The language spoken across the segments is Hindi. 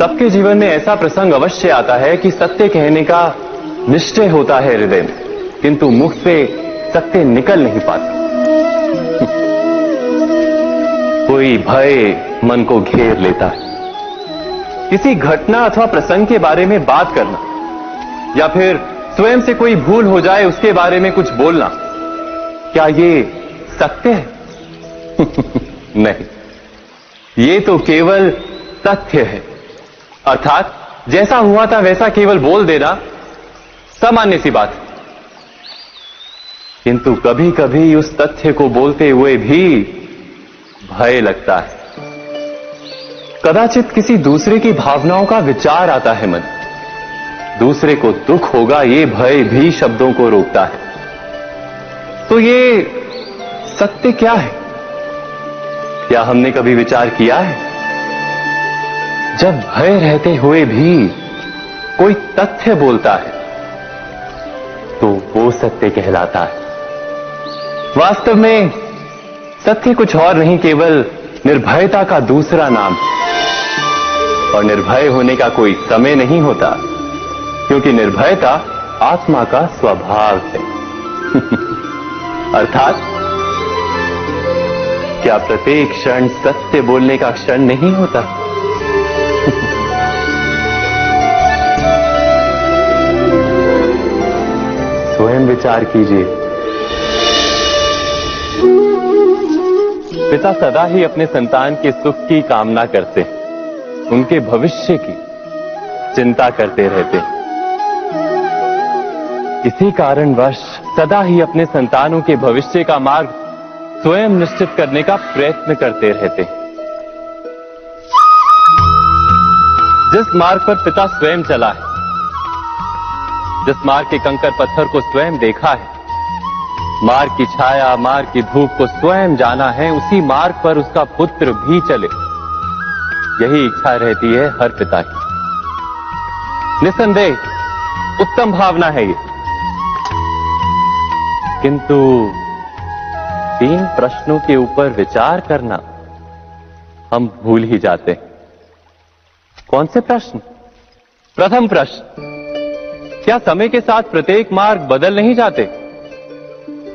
सबके जीवन में ऐसा प्रसंग अवश्य आता है कि सत्य कहने का निश्चय होता है हृदय में, किंतु मुख से सत्य निकल नहीं पाता। कोई भय मन को घेर लेता है। किसी घटना अथवा प्रसंग के बारे में बात करना, या फिर स्वयं से कोई भूल हो जाए उसके बारे में कुछ बोलना, क्या ये सत्य है? नहीं, ये तो केवल तथ्य है। अर्थात, जैसा हुआ था वैसा केवल बोल देना सामान्य सी बात। किंतु कभी कभी उस तथ्य को बोलते हुए भी भय लगता है। कदाचित किसी दूसरे की भावनाओं का विचार आता है मन। दूसरे को दुख होगा, ये भय भी शब्दों को रोकता है। तो ये सत्य क्या है? क्या हमने कभी विचार किया है? जब भय रहते हुए भी कोई तथ्य बोलता है तो वो सत्य कहलाता है। वास्तव में सत्य कुछ और नहीं, केवल निर्भयता का दूसरा नाम और निर्भय होने का कोई समय नहीं होता, क्योंकि निर्भयता आत्मा का स्वभाव है। अर्थात, क्या प्रत्येक क्षण सत्य बोलने का क्षण नहीं होता? विचार कीजिए। पिता सदा ही अपने संतान के सुख की कामना करते, उनके भविष्य की चिंता करते रहते। इसी कारणवश सदा ही अपने संतानों के भविष्य का मार्ग स्वयं निश्चित करने का प्रयत्न करते रहते। जिस मार्ग पर पिता स्वयं चला है जिस मार्ग के कंकर पत्थर को स्वयं देखा है। मार्ग की छाया मार्ग की धूप को स्वयं जाना है, उसी मार्ग पर उसका पुत्र भी चले। यही इच्छा रहती है हर पिता की। निसंदेह, उत्तम भावना है ये। किंतु तीन प्रश्नों के ऊपर विचार करना हम भूल ही जाते हैं। कौन से प्रश्न? प्रथम प्रश्न क्या समय के साथ प्रत्येक मार्ग बदल नहीं जाते?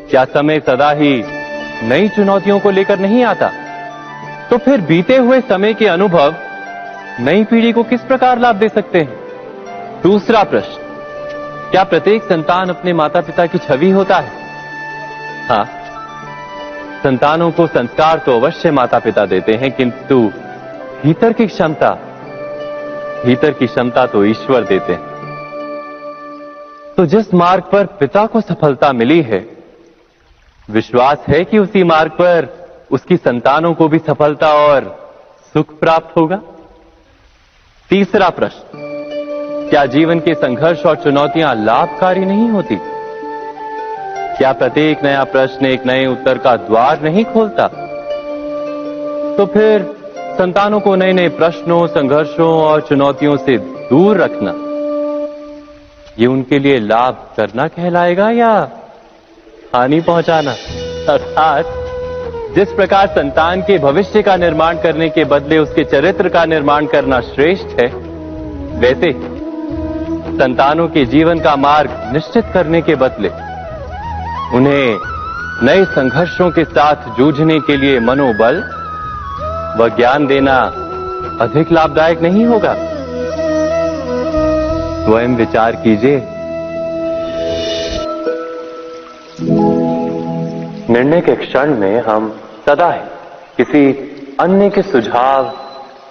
क्या समय सदा ही नई चुनौतियों को लेकर नहीं आता? तो फिर बीते हुए समय के अनुभव नई पीढ़ी को किस प्रकार लाभ दे सकते हैं? दूसरा प्रश्न, क्या प्रत्येक संतान अपने माता पिता की छवि होता है? हाँ संतानों को संस्कार तो अवश्य माता पिता देते हैं, किंतु भीतर की क्षमता, भीतर की क्षमता तो ईश्वर देते हैं। तो जिस मार्ग पर पिता को सफलता मिली है, विश्वास है कि उसी मार्ग पर उसकी संतानों को भी सफलता और सुख प्राप्त होगा? तीसरा प्रश्न, क्या जीवन के संघर्ष और चुनौतियाँ लाभकारी नहीं होती? क्या प्रत्येक नया प्रश्न एक नए उत्तर का द्वार नहीं खोलता? तो फिर संतानों को नए नए प्रश्नों, संघर्षों और चुनौतियों से दूर रखना। ये उनके लिए लाभ करना कहलाएगा या हानि पहुंचाना? अर्थात, जिस प्रकार संतान के भविष्य का निर्माण करने के बदले उसके चरित्र का निर्माण करना श्रेष्ठ है, वैसे संतानों के जीवन का मार्ग निश्चित करने के बदले उन्हें नए संघर्षों के साथ जूझने के लिए मनोबल व ज्ञान देना अधिक लाभदायक नहीं होगा। स्वयं विचार कीजिए। निर्णय के क्षण में हम सदा ही। किसी अन्य के सुझाव,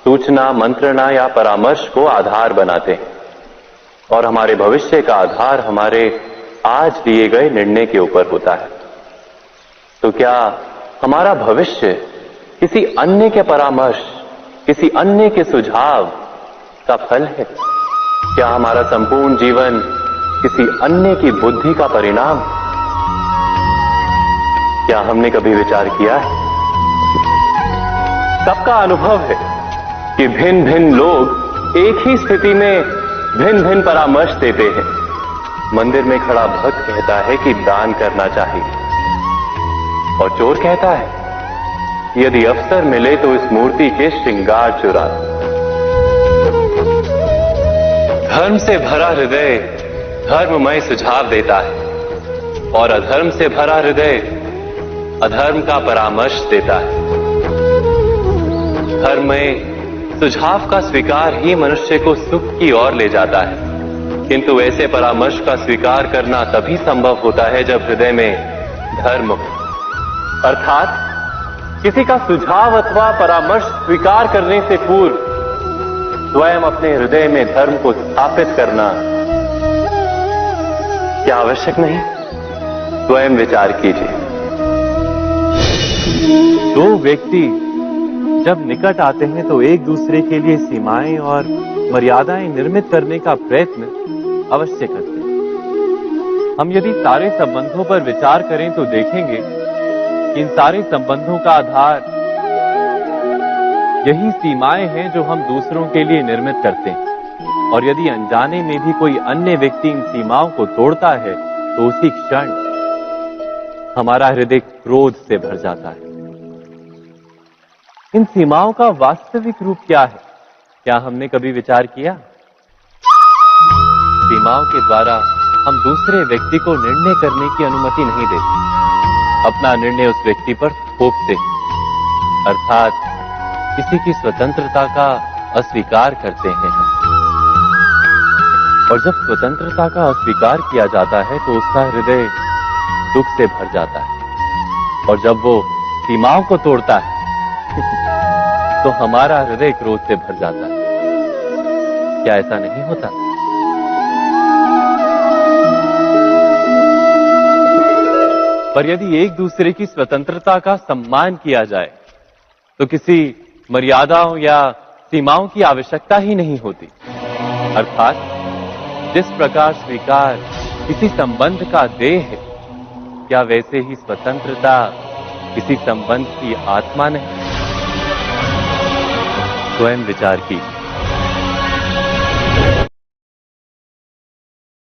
सूचना, मंत्रणा या परामर्श को आधार बनाते हैं। और हमारे भविष्य का आधार हमारे आज लिए गए निर्णय के ऊपर होता है। तो क्या हमारा भविष्य किसी अन्य के परामर्श, किसी अन्य के सुझाव का फल है? क्या हमारा संपूर्ण जीवन किसी अन्य की बुद्धि का परिणाम? क्या हमने कभी विचार किया है? सबका अनुभव है कि भिन्न भिन्न लोग एक ही स्थिति में भिन्न भिन्न परामर्श देते हैं। मंदिर में खड़ा भक्त कहता है कि दान करना चाहिए। और चोर कहता है, यदि अवसर मिले तो इस मूर्ति के श्रृंगार चुरा धर्म से भरा हृदय धर्ममय सुझाव देता है और अधर्म से भरा हृदय अधर्म का परामर्श देता है। धर्म में सुझाव का स्वीकार ही मनुष्य को सुख की ओर ले जाता है। किंतु ऐसे परामर्श का स्वीकार करना तभी संभव होता है जब हृदय में धर्म अर्थात किसी का सुझाव अथवा परामर्श स्वीकार करने से पूर्व स्वयं अपने हृदय में धर्म को स्थापित करना क्या आवश्यक नहीं? स्वयं विचार कीजिए। दो व्यक्ति जब निकट आते हैं तो एक दूसरे के लिए सीमाएँ और मर्यादाएँ निर्मित करने का प्रयत्न अवश्य करते हैं। हम यदि सारे संबंधों पर विचार करें तो देखेंगे कि इन सारे संबंधों का आधार यही सीमाएँ हैं जो हम दूसरों के लिए निर्मित करते हैं। और यदि अनजाने में भी कोई अन्य व्यक्ति इन सीमाओं को तोड़ता है तो उसी क्षण हमारा हृदय क्रोध से भर जाता है। इन सीमाओं का वास्तविक रूप क्या है? क्या हमने कभी विचार किया? सीमाओं के द्वारा हम दूसरे व्यक्ति को निर्णय करने की अनुमति नहीं देते। अपना निर्णय उस व्यक्ति पर थोपते अर्थात किसी की स्वतंत्रता का अस्वीकार करते हैं हम। और जब स्वतंत्रता का अस्वीकार किया जाता है तो उसका हृदय दुख से भर जाता है। और जब वो सीमाओं को तोड़ता है तो हमारा हृदय क्रोध से भर जाता है। क्या ऐसा नहीं होता? पर यदि एक दूसरे की स्वतंत्रता का सम्मान किया जाए तो किसी मर्यादाओं या सीमाओं की आवश्यकता ही नहीं होती। अर्थात, जिस प्रकार स्वीकार किसी संबंध का देह है, क्या वैसे ही स्वतंत्रता किसी संबंध की आत्मा नहीं? स्वयं विचार कीजिए।